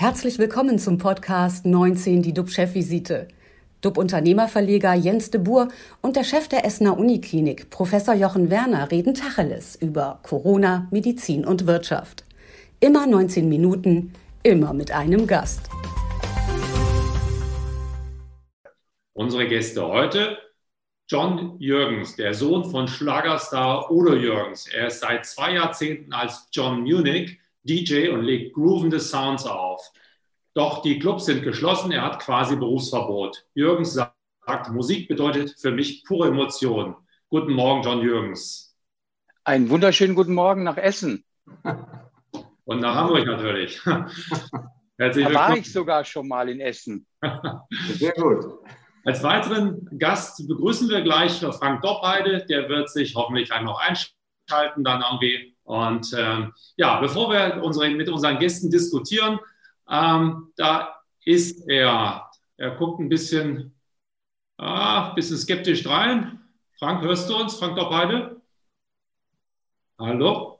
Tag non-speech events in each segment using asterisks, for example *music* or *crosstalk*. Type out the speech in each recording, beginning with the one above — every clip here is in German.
Herzlich willkommen zum Podcast 19, die DUB-Chefvisite. DUB-Unternehmerverleger Jens de Boer und der Chef der Essener Uniklinik, Professor Jochen Werner, reden Tacheles über Corona, Medizin und Wirtschaft. Immer 19 Minuten, immer mit einem Gast. Unsere Gäste heute, John Jürgens, der Sohn von Schlagerstar Udo Jürgens. Er ist seit zwei Jahrzehnten als John Munich DJ und legt groovende Sounds auf. Doch die Clubs sind geschlossen, er hat quasi Berufsverbot. Jürgens sagt, Musik bedeutet für mich pure Emotion. Guten Morgen, John Jürgens. Einen wunderschönen guten Morgen nach Essen. *laughs* Und nach Hamburg natürlich. *laughs* Herzlich da war ich sogar schon mal in Essen. *laughs* Sehr gut. Als weiteren Gast begrüßen wir gleich Frank Doppheide. Der wird sich hoffentlich gleich noch einschalten, dann irgendwie. Und ähm, ja, bevor wir unsere, mit unseren Gästen diskutieren, ähm, da ist er. Er guckt ein bisschen, ah, bisschen skeptisch rein. Frank, hörst du uns? Frank Doppheide? Hallo?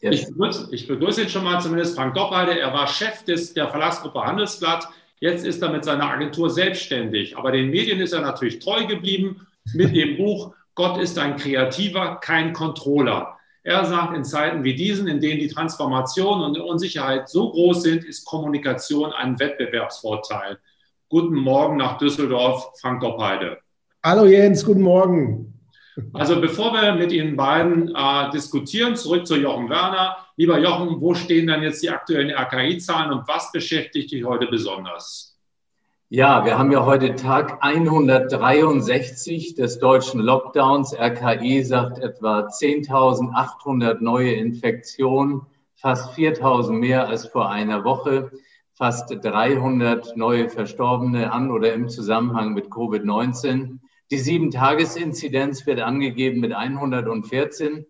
Ich begrüße, ich begrüße jetzt schon mal zumindest Frank Doppheide. Er war Chef des, der Verlagsgruppe Handelsblatt. Jetzt ist er mit seiner Agentur selbstständig. Aber den Medien ist er natürlich treu geblieben mit dem Buch Gott ist ein Kreativer, kein Controller. Er sagt, in Zeiten wie diesen, in denen die Transformation und die Unsicherheit so groß sind, ist Kommunikation ein Wettbewerbsvorteil. Guten Morgen nach Düsseldorf, Frank Doppheide. Hallo Jens, guten Morgen. Also bevor wir mit Ihnen beiden äh, diskutieren, zurück zu Jochen Werner. Lieber Jochen, wo stehen dann jetzt die aktuellen RKI-Zahlen und was beschäftigt dich heute besonders? Ja, wir haben ja heute Tag 163 des deutschen Lockdowns. RKI sagt etwa 10.800 neue Infektionen, fast 4.000 mehr als vor einer Woche, fast 300 neue Verstorbene an oder im Zusammenhang mit Covid-19. Die Sieben-Tages-Inzidenz wird angegeben mit 114,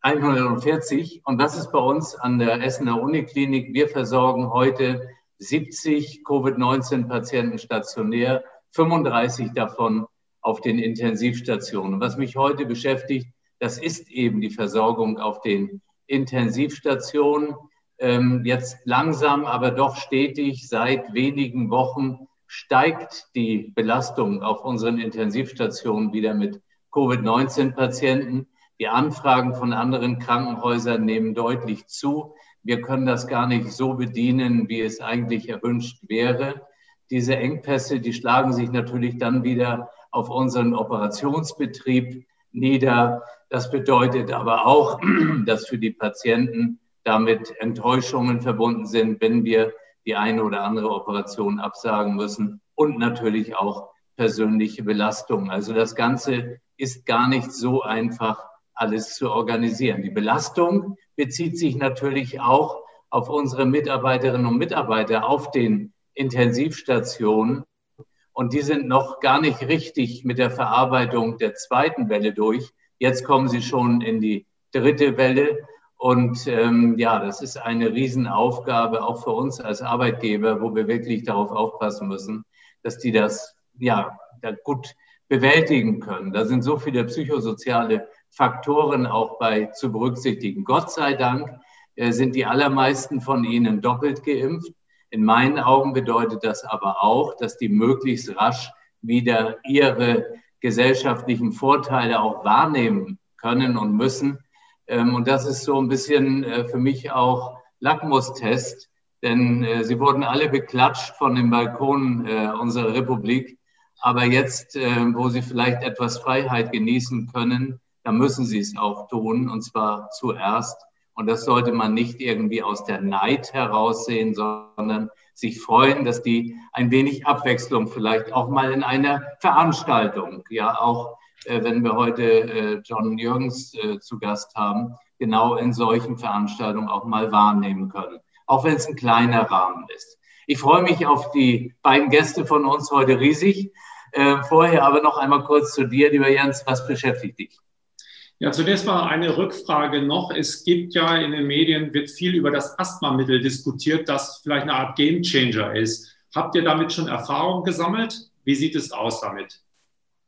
140. Und das ist bei uns an der Essener Uniklinik. Wir versorgen heute 70 Covid-19-Patienten stationär, 35 davon auf den Intensivstationen. Was mich heute beschäftigt, das ist eben die Versorgung auf den Intensivstationen. Ähm, jetzt langsam, aber doch stetig seit wenigen Wochen steigt die Belastung auf unseren Intensivstationen wieder mit Covid-19-Patienten. Die Anfragen von anderen Krankenhäusern nehmen deutlich zu. Wir können das gar nicht so bedienen, wie es eigentlich erwünscht wäre. Diese Engpässe, die schlagen sich natürlich dann wieder auf unseren Operationsbetrieb nieder. Das bedeutet aber auch, *clears throat* dass für die Patienten damit Enttäuschungen verbunden sind, wenn wir die eine oder andere Operation absagen müssen und natürlich auch persönliche Belastung. Also das Ganze ist gar nicht so einfach, alles zu organisieren. Die Belastung bezieht sich natürlich auch auf unsere Mitarbeiterinnen und Mitarbeiter auf den Intensivstationen. Und die sind noch gar nicht richtig mit der Verarbeitung der zweiten Welle durch. Jetzt kommen sie schon in die dritte Welle. Und ähm, ja, das ist eine Riesenaufgabe auch für uns als Arbeitgeber, wo wir wirklich darauf aufpassen müssen, dass die das ja da gut bewältigen können. Da sind so viele psychosoziale Faktoren auch bei zu berücksichtigen. Gott sei Dank äh, sind die allermeisten von ihnen doppelt geimpft. In meinen Augen bedeutet das aber auch, dass die möglichst rasch wieder ihre gesellschaftlichen Vorteile auch wahrnehmen können und müssen ähm, und das ist so ein bisschen äh, für mich auch Lackmustest, denn äh, sie wurden alle beklatscht von den Balkonen unserer Republik. Aber jetzt, wo sie vielleicht etwas Freiheit genießen können, da müssen sie es auch tun, und zwar zuerst. Und das sollte man nicht irgendwie aus der Neid heraussehen, sondern sich freuen, dass die ein wenig Abwechslung vielleicht auch mal in einer Veranstaltung, ja auch äh, wenn wir heute äh, John Jürgens äh, zu Gast haben, genau in solchen Veranstaltungen auch mal wahrnehmen können, auch wenn es ein kleiner Rahmen ist. Ich freue mich auf die beiden Gäste von uns heute riesig. Vorher aber noch einmal kurz zu dir, lieber Jens, was beschäftigt dich? Ja, zunächst mal eine Rückfrage noch. Es gibt ja in den Medien, wird viel über das Asthmamittel diskutiert, das vielleicht eine Art Gamechanger ist. Habt ihr damit schon Erfahrung gesammelt? Wie sieht es aus damit?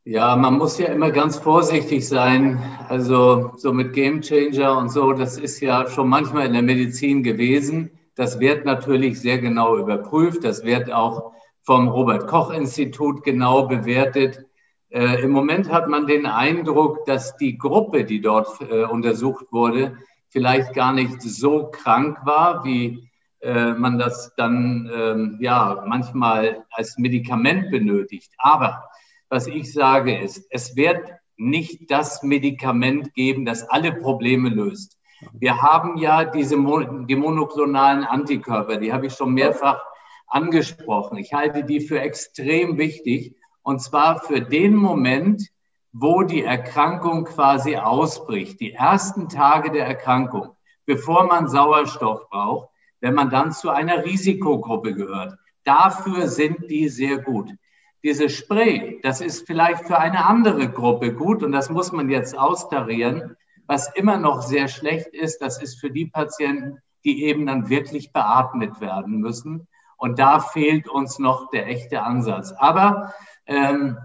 Ja, man muss ja immer ganz vorsichtig sein. Also so mit Game Changer und so, das ist ja schon manchmal in der Medizin gewesen. Das wird natürlich sehr genau überprüft. Das wird auch vom Robert Koch Institut genau bewertet. Äh, Im Moment hat man den Eindruck, dass die Gruppe, die dort äh, untersucht wurde, vielleicht gar nicht so krank war, wie äh, man das dann ähm, ja manchmal als Medikament benötigt. Aber was ich sage ist, es wird nicht das Medikament geben, das alle Probleme löst. Wir haben ja diese die monoklonalen Antikörper, die habe ich schon mehrfach angesprochen. Ich halte die für extrem wichtig und zwar für den Moment, wo die Erkrankung quasi ausbricht, die ersten Tage der Erkrankung, bevor man Sauerstoff braucht, wenn man dann zu einer Risikogruppe gehört. Dafür sind die sehr gut. Diese Spray, das ist vielleicht für eine andere Gruppe gut und das muss man jetzt austarieren. Was immer noch sehr schlecht ist, das ist für die Patienten, die eben dann wirklich beatmet werden müssen. Und da fehlt uns noch der echte Ansatz. Aber ähm,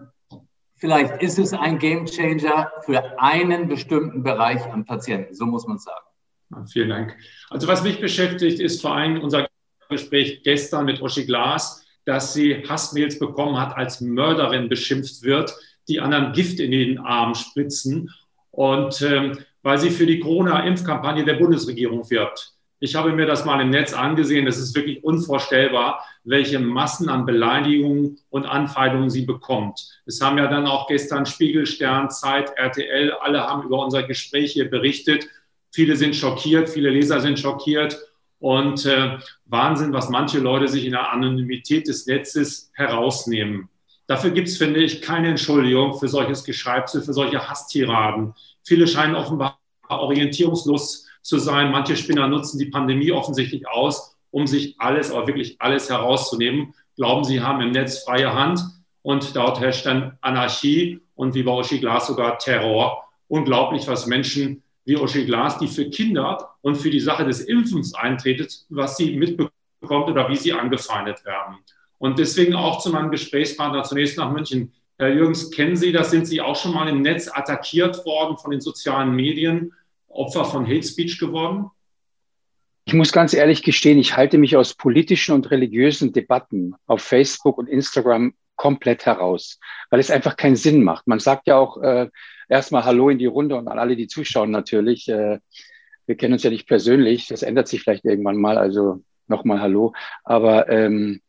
vielleicht ist es ein Gamechanger für einen bestimmten Bereich am Patienten. So muss man sagen. Ja, vielen Dank. Also was mich beschäftigt, ist vor allem unser Gespräch gestern mit Oschi Glas, dass sie Hassmails bekommen hat, als Mörderin beschimpft wird, die anderen Gift in den Arm spritzen. Und ähm, weil sie für die Corona-Impfkampagne der Bundesregierung wirbt. Ich habe mir das mal im Netz angesehen. Es ist wirklich unvorstellbar, welche Massen an Beleidigungen und Anfeindungen sie bekommt. Es haben ja dann auch gestern Spiegel, Stern, Zeit, RTL, alle haben über unser Gespräch hier berichtet. Viele sind schockiert, viele Leser sind schockiert. Und äh, Wahnsinn, was manche Leute sich in der Anonymität des Netzes herausnehmen. Dafür gibt es, finde ich, keine Entschuldigung für solches Geschreibsel, für solche Hasstiraden. Viele scheinen offenbar orientierungslos zu sein. Manche Spinner nutzen die Pandemie offensichtlich aus, um sich alles, aber wirklich alles herauszunehmen. Glauben, sie haben im Netz freie Hand und dort herrscht dann Anarchie und wie bei Uschi Glas sogar Terror. Unglaublich, was Menschen wie Uschi Glas, die für Kinder und für die Sache des Impfens eintretet, was sie mitbekommt oder wie sie angefeindet werden. Und deswegen auch zu meinem Gesprächspartner zunächst nach München. Herr Jürgens, kennen Sie das? Sind Sie auch schon mal im Netz attackiert worden von den sozialen Medien, Opfer von Hate Speech geworden? Ich muss ganz ehrlich gestehen, ich halte mich aus politischen und religiösen Debatten auf Facebook und Instagram komplett heraus, weil es einfach keinen Sinn macht. Man sagt ja auch äh, erstmal Hallo in die Runde und an alle, die zuschauen natürlich. Äh, wir kennen uns ja nicht persönlich, das ändert sich vielleicht irgendwann mal, also nochmal Hallo. Aber ähm,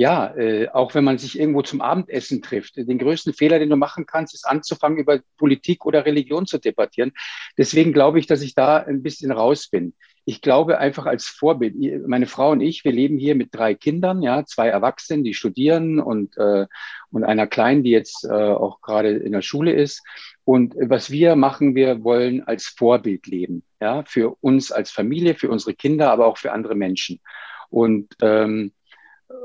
ja, äh, auch wenn man sich irgendwo zum Abendessen trifft, den größten Fehler, den du machen kannst, ist anzufangen, über Politik oder Religion zu debattieren. Deswegen glaube ich, dass ich da ein bisschen raus bin. Ich glaube einfach als Vorbild, meine Frau und ich, wir leben hier mit drei Kindern, ja, zwei Erwachsenen, die studieren und, äh, und einer Kleinen, die jetzt äh, auch gerade in der Schule ist. Und was wir machen, wir wollen als Vorbild leben, ja, für uns als Familie, für unsere Kinder, aber auch für andere Menschen. Und ähm,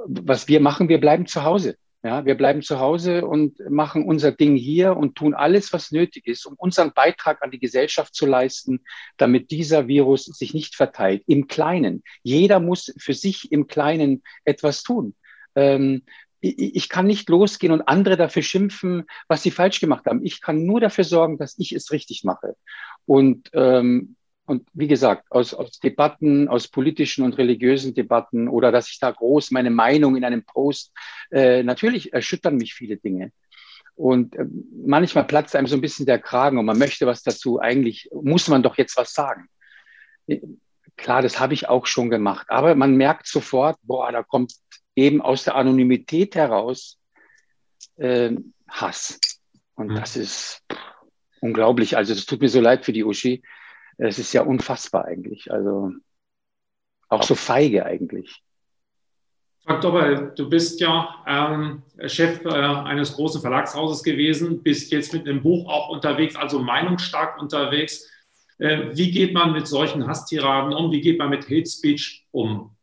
was wir machen, wir bleiben zu Hause. Ja, wir bleiben zu Hause und machen unser Ding hier und tun alles, was nötig ist, um unseren Beitrag an die Gesellschaft zu leisten, damit dieser Virus sich nicht verteilt. Im Kleinen. Jeder muss für sich im Kleinen etwas tun. Ähm, ich kann nicht losgehen und andere dafür schimpfen, was sie falsch gemacht haben. Ich kann nur dafür sorgen, dass ich es richtig mache. Und ähm, und wie gesagt, aus, aus Debatten, aus politischen und religiösen Debatten oder dass ich da groß meine Meinung in einem Post, äh, natürlich erschüttern mich viele Dinge. Und äh, manchmal platzt einem so ein bisschen der Kragen und man möchte was dazu. Eigentlich muss man doch jetzt was sagen. Klar, das habe ich auch schon gemacht. Aber man merkt sofort, boah, da kommt eben aus der Anonymität heraus äh, Hass. Und mhm. das ist unglaublich. Also das tut mir so leid für die Uschi es ist ja unfassbar eigentlich. Also auch so feige eigentlich. Frank Doppel, du bist ja ähm, Chef äh, eines großen Verlagshauses gewesen, bist jetzt mit einem Buch auch unterwegs, also meinungsstark unterwegs. Äh, wie geht man mit solchen Hasstiraden um? Wie geht man mit Hate Speech um?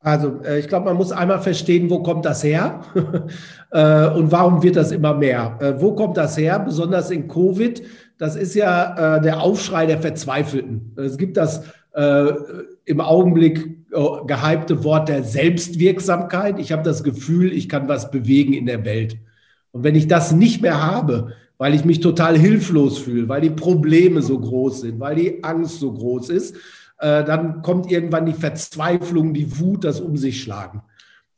Also äh, ich glaube, man muss einmal verstehen, wo kommt das her *laughs* äh, und warum wird das immer mehr? Äh, wo kommt das her? Besonders in Covid das ist ja äh, der Aufschrei der Verzweifelten. Es gibt das äh, im Augenblick äh, gehypte Wort der Selbstwirksamkeit. Ich habe das Gefühl, ich kann was bewegen in der Welt. Und wenn ich das nicht mehr habe, weil ich mich total hilflos fühle, weil die Probleme so groß sind, weil die Angst so groß ist, äh, dann kommt irgendwann die Verzweiflung, die Wut, das Um sich schlagen.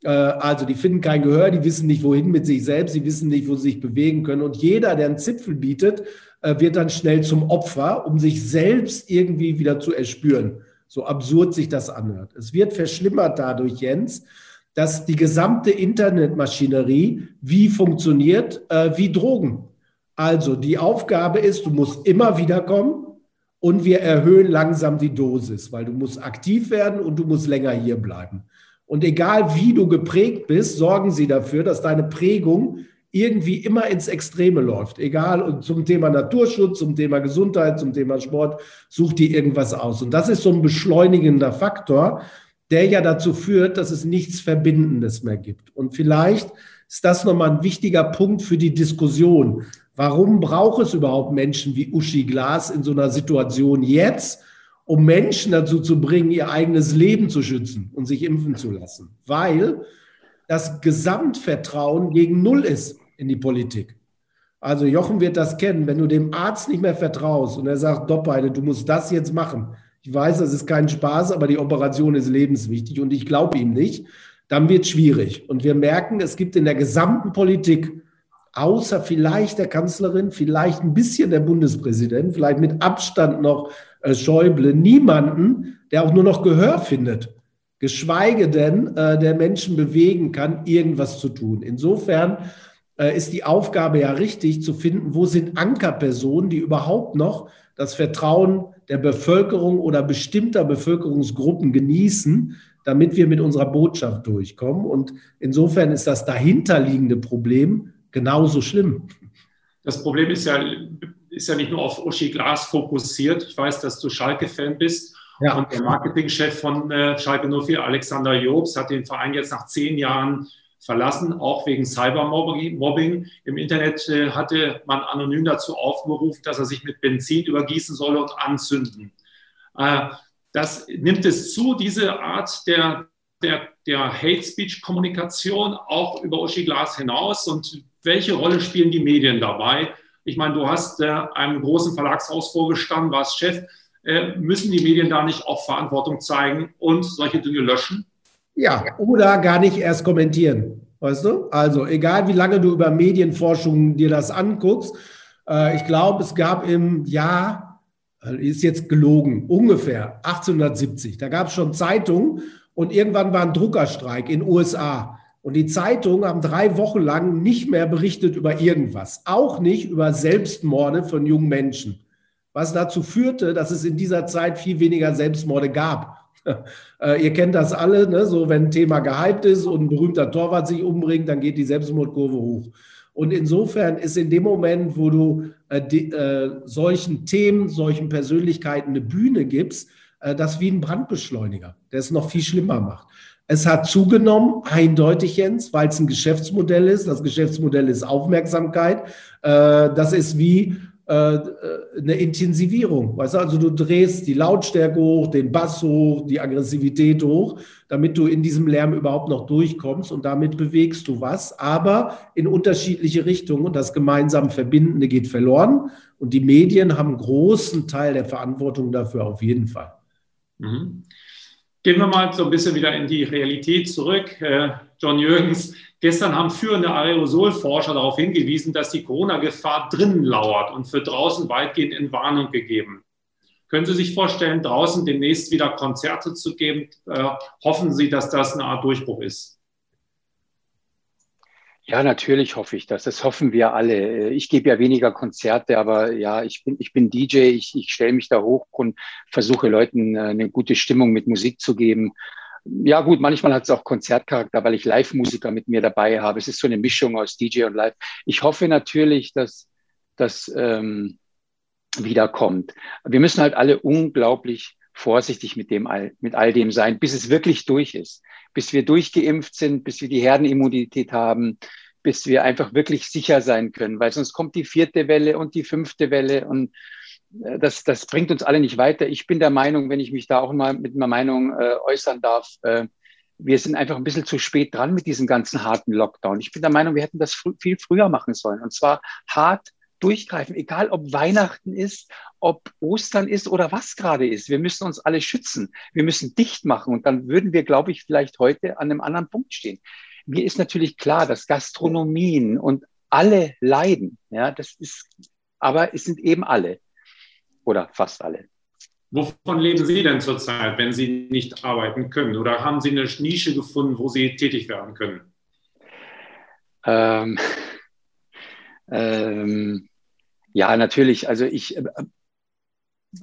Äh, also die finden kein Gehör, die wissen nicht, wohin mit sich selbst, sie wissen nicht, wo sie sich bewegen können. Und jeder, der einen Zipfel bietet, wird dann schnell zum Opfer, um sich selbst irgendwie wieder zu erspüren. So absurd sich das anhört. Es wird verschlimmert dadurch, Jens, dass die gesamte Internetmaschinerie wie funktioniert, äh, wie Drogen. Also die Aufgabe ist, du musst immer wieder kommen und wir erhöhen langsam die Dosis, weil du musst aktiv werden und du musst länger hier bleiben. Und egal wie du geprägt bist, sorgen sie dafür, dass deine Prägung irgendwie immer ins Extreme läuft. Egal, zum Thema Naturschutz, zum Thema Gesundheit, zum Thema Sport, sucht die irgendwas aus. Und das ist so ein beschleunigender Faktor, der ja dazu führt, dass es nichts Verbindendes mehr gibt. Und vielleicht ist das nochmal ein wichtiger Punkt für die Diskussion. Warum braucht es überhaupt Menschen wie Uschi Glas in so einer Situation jetzt? um Menschen dazu zu bringen, ihr eigenes Leben zu schützen und sich impfen zu lassen, weil das Gesamtvertrauen gegen Null ist in die Politik. Also Jochen wird das kennen, wenn du dem Arzt nicht mehr vertraust und er sagt, Doppbeine, du musst das jetzt machen. Ich weiß, das ist kein Spaß, aber die Operation ist lebenswichtig und ich glaube ihm nicht, dann wird es schwierig. Und wir merken, es gibt in der gesamten Politik, außer vielleicht der Kanzlerin, vielleicht ein bisschen der Bundespräsident, vielleicht mit Abstand noch äh, Schäuble niemanden, der auch nur noch Gehör findet, geschweige denn äh, der Menschen bewegen kann, irgendwas zu tun. Insofern äh, ist die Aufgabe ja richtig zu finden, wo sind Ankerpersonen, die überhaupt noch das Vertrauen der Bevölkerung oder bestimmter Bevölkerungsgruppen genießen, damit wir mit unserer Botschaft durchkommen. Und insofern ist das dahinterliegende Problem genauso schlimm. Das Problem ist ja ist ja nicht nur auf Uschi Glas fokussiert. Ich weiß, dass du Schalke-Fan bist. Ja. Und der Marketingchef von äh, Schalke 04, Alexander Jobs, hat den Verein jetzt nach zehn Jahren verlassen, auch wegen Cybermobbing. Im Internet äh, hatte man anonym dazu aufgerufen, dass er sich mit Benzin übergießen solle und anzünden. Äh, das nimmt es zu, diese Art der, der, der Hate Speech Kommunikation auch über Uschi Glas hinaus. Und welche Rolle spielen die Medien dabei? Ich meine, du hast äh, einem großen Verlagshaus vorgestanden, warst Chef. Äh, müssen die Medien da nicht auch Verantwortung zeigen und solche Dinge löschen? Ja, oder gar nicht erst kommentieren. Weißt du? Also, egal wie lange du über Medienforschung dir das anguckst, äh, ich glaube, es gab im Jahr, äh, ist jetzt gelogen, ungefähr 1870, da gab es schon Zeitungen und irgendwann war ein Druckerstreik in USA. Und die Zeitungen haben drei Wochen lang nicht mehr berichtet über irgendwas, auch nicht über Selbstmorde von jungen Menschen, was dazu führte, dass es in dieser Zeit viel weniger Selbstmorde gab. *laughs* Äh, ihr kennt das alle, ne? so wenn ein Thema gehypt ist und ein berühmter Torwart sich umbringt, dann geht die Selbstmordkurve hoch. Und insofern ist in dem Moment, wo du äh, die, äh, solchen Themen, solchen Persönlichkeiten eine Bühne gibst, äh, das wie ein Brandbeschleuniger, der es noch viel schlimmer macht. Es hat zugenommen, eindeutig, Jens, weil es ein Geschäftsmodell ist. Das Geschäftsmodell ist Aufmerksamkeit. Äh, das ist wie eine Intensivierung. Weißt du, also du drehst die Lautstärke hoch, den Bass hoch, die Aggressivität hoch, damit du in diesem Lärm überhaupt noch durchkommst und damit bewegst du was, aber in unterschiedliche Richtungen und das gemeinsam Verbindende geht verloren und die Medien haben großen Teil der Verantwortung dafür auf jeden Fall. Mhm. Gehen wir mal so ein bisschen wieder in die Realität zurück. Äh, John Jürgens, gestern haben führende Aerosolforscher darauf hingewiesen, dass die Corona-Gefahr drinnen lauert und für draußen weitgehend in Warnung gegeben. Können Sie sich vorstellen, draußen demnächst wieder Konzerte zu geben? Äh, hoffen Sie, dass das eine Art Durchbruch ist? Ja, natürlich hoffe ich das. Das hoffen wir alle. Ich gebe ja weniger Konzerte, aber ja, ich bin, ich bin DJ, ich, ich stelle mich da hoch und versuche Leuten äh, eine gute Stimmung mit Musik zu geben. Ja, gut, manchmal hat es auch Konzertcharakter, weil ich Live-Musiker mit mir dabei habe. Es ist so eine Mischung aus DJ und Live. Ich hoffe natürlich, dass das ähm, wiederkommt. Wir müssen halt alle unglaublich vorsichtig mit dem all, mit all dem sein, bis es wirklich durch ist, bis wir durchgeimpft sind, bis wir die Herdenimmunität haben, bis wir einfach wirklich sicher sein können, weil sonst kommt die vierte Welle und die fünfte Welle und äh, das, das bringt uns alle nicht weiter. Ich bin der Meinung, wenn ich mich da auch mal mit einer Meinung äh, äußern darf, äh, wir sind einfach ein bisschen zu spät dran mit diesem ganzen harten Lockdown. Ich bin der Meinung, wir hätten das fr viel früher machen sollen. Und zwar hart durchgreifen, egal ob Weihnachten ist, ob Ostern ist oder was gerade ist. Wir müssen uns alle schützen. Wir müssen dicht machen und dann würden wir, glaube ich, vielleicht heute an einem anderen Punkt stehen. Mir ist natürlich klar, dass Gastronomien und alle leiden. Ja, das ist, aber es sind eben alle oder fast alle. Wovon leben Sie denn zurzeit, wenn Sie nicht arbeiten können? Oder haben Sie eine Nische gefunden, wo Sie tätig werden können? Ähm, ähm, ja, natürlich. Also ich, äh,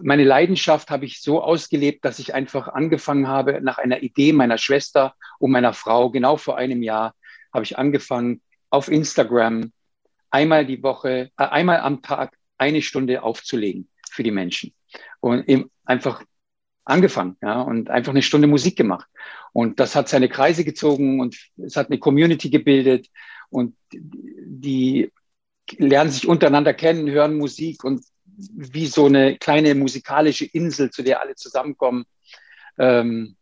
meine Leidenschaft habe ich so ausgelebt, dass ich einfach angefangen habe, nach einer Idee meiner Schwester und meiner Frau, genau vor einem Jahr, habe ich angefangen, auf Instagram einmal die Woche, äh, einmal am Tag eine Stunde aufzulegen für die Menschen. Und eben einfach angefangen, ja, und einfach eine Stunde Musik gemacht. Und das hat seine Kreise gezogen und es hat eine Community gebildet und die lernen sich untereinander kennen, hören Musik und wie so eine kleine musikalische Insel, zu der alle zusammenkommen. Ähm,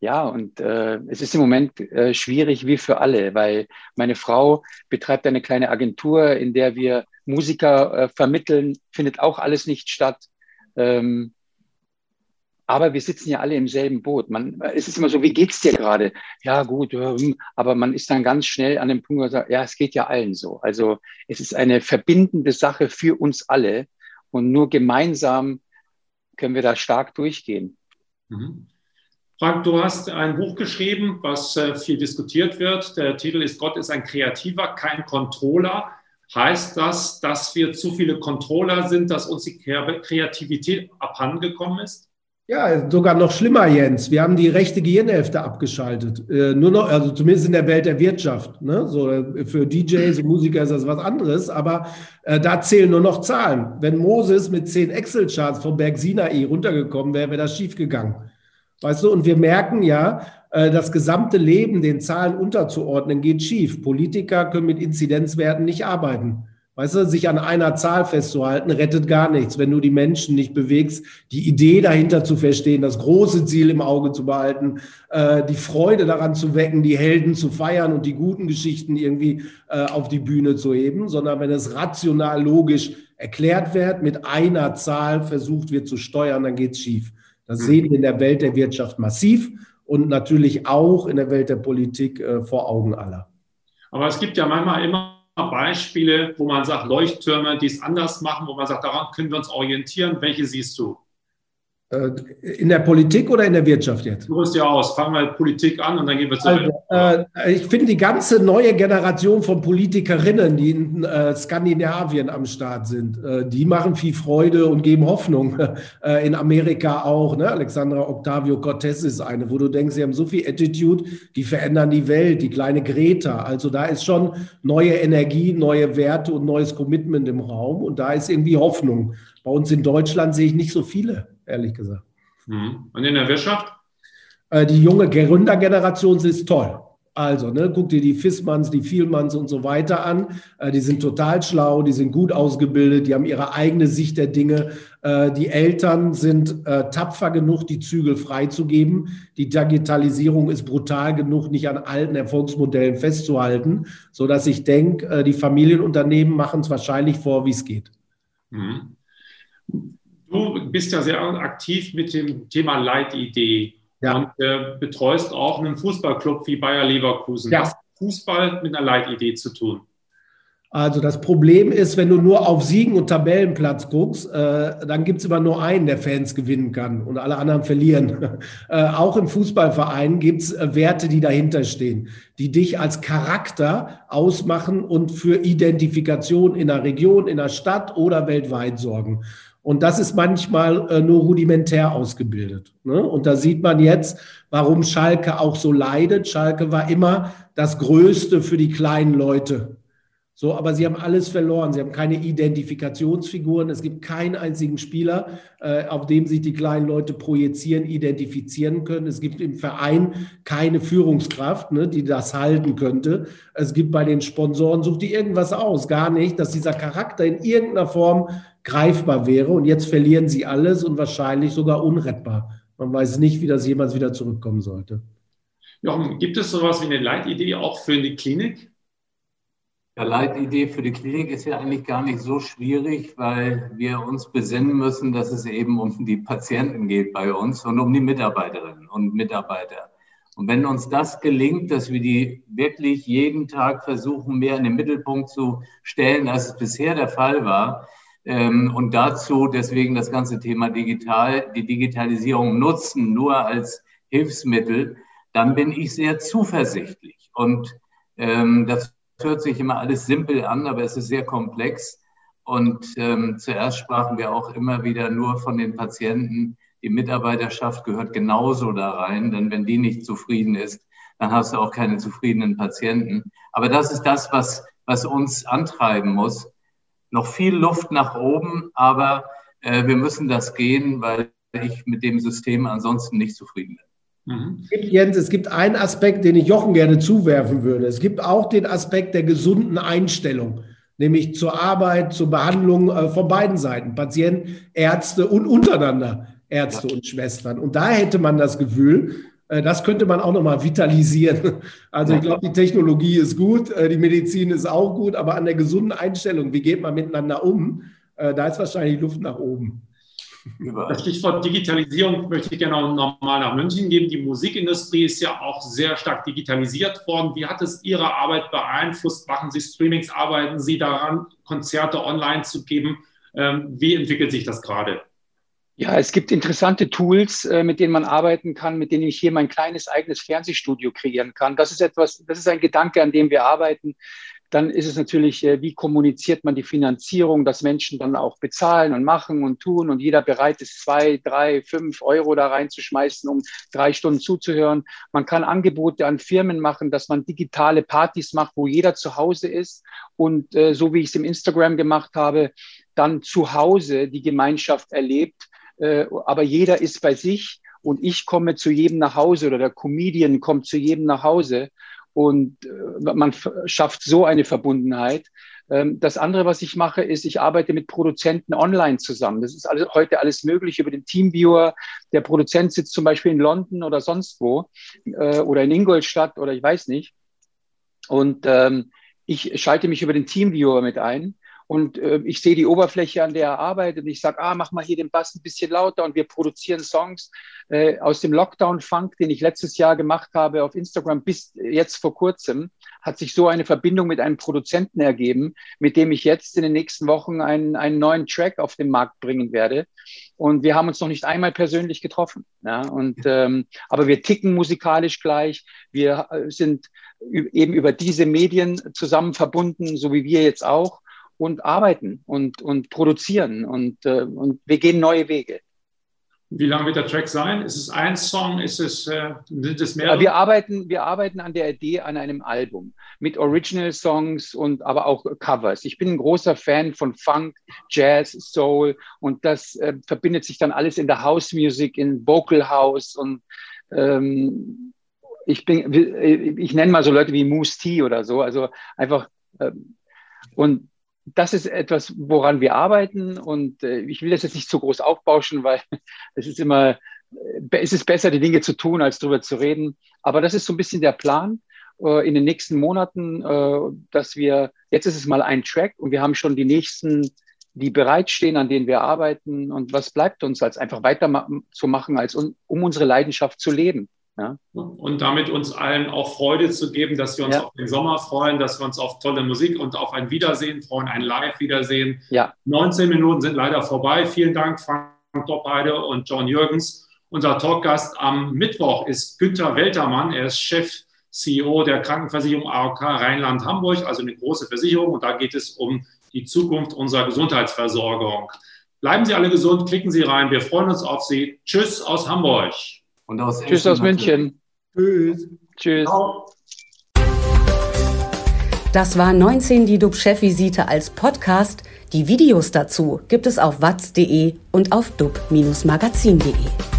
ja, und äh, es ist im Moment äh, schwierig wie für alle, weil meine Frau betreibt eine kleine Agentur, in der wir Musiker äh, vermitteln, findet auch alles nicht statt. Ähm, aber wir sitzen ja alle im selben Boot. Man, es ist immer so, wie geht's dir gerade? Ja, gut, hm, aber man ist dann ganz schnell an dem Punkt, wo man sagt, ja, es geht ja allen so. Also es ist eine verbindende Sache für uns alle und nur gemeinsam können wir da stark durchgehen. Mhm. Frank, du hast ein Buch geschrieben, was äh, viel diskutiert wird. Der Titel ist Gott ist ein Kreativer, kein Controller. Heißt das, dass wir zu viele Controller sind, dass uns die Kreativität abhandengekommen ist? Ja, sogar noch schlimmer, Jens. Wir haben die rechte Gehirnhälfte abgeschaltet. Äh, nur noch, also zumindest in der Welt der Wirtschaft. Ne? So, äh, für DJs und *laughs* Musiker ist das was anderes, aber äh, da zählen nur noch Zahlen. Wenn Moses mit zehn Excel-Charts vom Berg Sinai runtergekommen wäre, wäre das schiefgegangen. Weißt du, und wir merken ja, äh, das gesamte Leben den Zahlen unterzuordnen geht schief. Politiker können mit Inzidenzwerten nicht arbeiten. Weißt du, sich an einer Zahl festzuhalten, rettet gar nichts, wenn du die Menschen nicht bewegst, die Idee dahinter zu verstehen, das große Ziel im Auge zu behalten, äh, die Freude daran zu wecken, die Helden zu feiern und die guten Geschichten irgendwie äh, auf die Bühne zu heben, sondern wenn es rational, logisch erklärt wird, mit einer Zahl versucht wird zu steuern, dann geht's schief. Das mhm. sehen wir in der Welt der Wirtschaft massiv und natürlich auch in der Welt der Politik äh, vor Augen aller. Aber es gibt ja manchmal immer Beispiele, wo man sagt, Leuchttürme, die es anders machen, wo man sagt, daran können wir uns orientieren. Welche siehst du? Äh, in der Politik oder in der Wirtschaft jetzt? Du bist ja aus. Fangen wir Politik an und dann gehen wir zu. Also, äh, ich finde die ganze neue Generation von Politikerinnen, die in äh, Skandinavien am Start sind, äh, die machen viel Freude und geben Hoffnung. *laughs* Äh, in Amerika auch. Ne? Alexandra Octavio Cortez ist eine, wo du denkst, sie haben so viel Attitude, die verändern die Welt, die kleine Greta. Also da ist schon neue Energie, neue Werte und neues Commitment im Raum und da ist irgendwie Hoffnung. Bei uns in Deutschland sehe ich nicht so viele ehrlich gesagt. Mhm. Und in der Wirtschaft? Äh, die junge Gründergeneration ist toll. Also, ne, guck dir die Fissmanns, die Vielmanns und so weiter an. Äh, die sind total schlau, die sind gut ausgebildet, die haben ihre eigene Sicht der Dinge. Äh, die Eltern sind äh, tapfer genug, die Zügel freizugeben. Die Digitalisierung ist brutal genug, nicht an alten Erfolgsmodellen festzuhalten, sodass ich denke, die Familienunternehmen machen es wahrscheinlich vor, wie es geht. Mhm. Du bist ja sehr aktiv mit dem Thema Leitidee ja. und äh, betreust auch einen Fußballclub wie Bayer Leverkusen. Ja. Was hat Fußball mit einer Leitidee zu tun? Also das Problem ist, wenn du nur auf Siegen und Tabellenplatz guckst, äh, dann gibt es immer nur einen, der Fans gewinnen kann und alle anderen verlieren. *laughs* äh, auch im Fußballverein gibt es äh, Werte, die dahinter stehen, die dich als Charakter ausmachen und für Identifikation in der Region, in der Stadt oder weltweit sorgen. Und das ist manchmal äh, nur rudimentär ausgebildet. Ne? Und da sieht man jetzt, warum Schalke auch so leidet. Schalke war immer das Größte für die kleinen Leute. So, aber sie haben alles verloren. Sie haben keine Identifikationsfiguren. Es gibt keinen einzigen Spieler, äh, auf dem sich die kleinen Leute projizieren, identifizieren können. Es gibt im Verein keine Führungskraft, ne, die das halten könnte. Es gibt bei den Sponsoren, sucht die irgendwas aus, gar nicht, dass dieser Charakter in irgendeiner Form greifbar wäre. Und jetzt verlieren sie alles und wahrscheinlich sogar unrettbar. Man weiß nicht, wie das jemals wieder zurückkommen sollte. Jochen, gibt es sowas wie eine Leitidee auch für die Klinik? Ja, Leitidee für die Klinik ist ja eigentlich gar nicht so schwierig, weil wir uns besinnen müssen, dass es eben um die Patienten geht bei uns und um die Mitarbeiterinnen und Mitarbeiter. Und wenn uns das gelingt, dass wir die wirklich jeden Tag versuchen, mehr in den Mittelpunkt zu stellen, als es bisher der Fall war, ähm, und dazu deswegen das ganze Thema digital, die Digitalisierung nutzen, nur als Hilfsmittel, dann bin ich sehr zuversichtlich. Und ähm, das hört sich immer alles simpel an, aber es ist sehr komplex. Und ähm, zuerst sprachen wir auch immer wieder nur von den Patienten. Die Mitarbeiterschaft gehört genauso da rein, denn wenn die nicht zufrieden ist, dann hast du auch keine zufriedenen Patienten. Aber das ist das, was, was uns antreiben muss. Noch viel Luft nach oben, aber äh, wir müssen das gehen, weil ich mit dem System ansonsten nicht zufrieden bin. Mhm. Es gibt, Jens, es gibt einen Aspekt, den ich Jochen gerne zuwerfen würde. Es gibt auch den Aspekt der gesunden Einstellung, nämlich zur Arbeit, zur Behandlung äh, von beiden Seiten, Patienten, Ärzte und untereinander Ärzte ja. und Schwestern. Und da hätte man das Gefühl, äh, das könnte man auch nochmal vitalisieren. *laughs* Also ich glaube, die Technologie ist gut, äh, die Medizin ist auch gut, aber an der gesunden Einstellung, wie geht man miteinander um, da ist wahrscheinlich Luft nach oben. Das Stichwort Digitalisierung möchte ich gerne nochmal nach München geben. Die Musikindustrie ist ja auch sehr stark digitalisiert worden. Wie hat es Ihre Arbeit beeinflusst? Machen Sie Streamings? Arbeiten Sie daran, Konzerte online zu geben? Ähm, wie entwickelt sich das gerade? Ja, es gibt interessante Tools, äh, mit denen man arbeiten kann, mit denen ich hier mein kleines eigenes Fernsehstudio kreieren kann. Das ist etwas, das ist ein Gedanke, an dem wir arbeiten. Dann ist es natürlich, äh, wie kommuniziert man die Finanzierung, dass Menschen dann auch bezahlen und machen und tun und jeder bereit ist, zwei, drei, fünf Euro da reinzuschmeißen, um drei Stunden zuzuhören. Man kann Angebote an Firmen machen, dass man digitale Partys macht, wo jeder zu Hause ist und äh, so wie ich es im Instagram gemacht habe, dann zu Hause die Gemeinschaft erlebt. Äh, aber jeder ist bei sich und ich komme zu jedem nach Hause oder der Comedian kommt zu jedem nach Hause und äh, man schafft so eine Verbundenheit. Ähm, das andere, was ich mache, ist, ich arbeite mit Produzenten online zusammen. Das ist alles, heute alles möglich über den Teamviewer. Der Produzent sitzt zum Beispiel in London oder sonst wo äh, oder in Ingolstadt oder ich weiß nicht. Und ähm, ich schalte mich über den Teamviewer mit ein und äh, ich sehe die Oberfläche, an der er arbeitet und ich sage, ah, mach mal hier den Bass ein bisschen lauter und wir produzieren Songs äh, aus dem Lockdown-Funk, den ich letztes Jahr gemacht habe auf Instagram bis jetzt vor kurzem, hat sich so eine Verbindung mit einem Produzenten ergeben, mit dem ich jetzt in den nächsten Wochen einen, einen neuen Track auf den Markt bringen werde. Und wir haben uns noch nicht einmal persönlich getroffen. Ja? Und, ähm, aber wir ticken musikalisch gleich. Wir äh, sind eben über diese Medien zusammen verbunden, so wie wir jetzt auch und arbeiten und, und produzieren und, äh, und wir gehen neue Wege. Wie lange wird der Track sein? Ist es ein Song? Ist es, äh, sind es mehrere? Wir arbeiten, wir arbeiten an der Idee an einem Album mit Original-Songs und aber auch Covers. Ich bin ein großer Fan von Funk, Jazz, Soul und das äh, verbindet sich dann alles in der House Music, in Vocal House und ähm, ich bin, ich nenne mal so Leute wie Moose T oder so, also einfach ähm, und das ist etwas, woran wir arbeiten. Und äh, ich will das jetzt nicht zu groß aufbauschen, weil *laughs* es ist immer, äh, es ist besser, die Dinge zu tun, als darüber zu reden. Aber das ist so ein bisschen der Plan äh, in den nächsten Monaten, äh, dass wir, jetzt ist es mal ein Track und wir haben schon die nächsten, die bereitstehen, an denen wir arbeiten. Und was bleibt uns, als einfach weiterzumachen, als um, um unsere Leidenschaft zu leben? Ja. Und damit uns allen auch Freude zu geben, dass wir uns ja. auf den Sommer freuen, dass wir uns auf tolle Musik und auf ein Wiedersehen freuen, ein Live-Wiedersehen. Ja. 19 Minuten sind leider vorbei. Vielen Dank, Frank Doppheide und John Jürgens. Unser Talkgast am Mittwoch ist Günther Weltermann. Er ist Chef CEO der Krankenversicherung AOK Rheinland-Hamburg, also eine große Versicherung. Und da geht es um die Zukunft unserer Gesundheitsversorgung. Bleiben Sie alle gesund, klicken Sie rein. Wir freuen uns auf Sie. Tschüss aus Hamburg. Und aus Tschüss aus München. Tschüss. Tschüss. Das war 19 die DUB-Chefvisite als Podcast. Die Videos dazu gibt es auf watz.de und auf dub-magazin.de.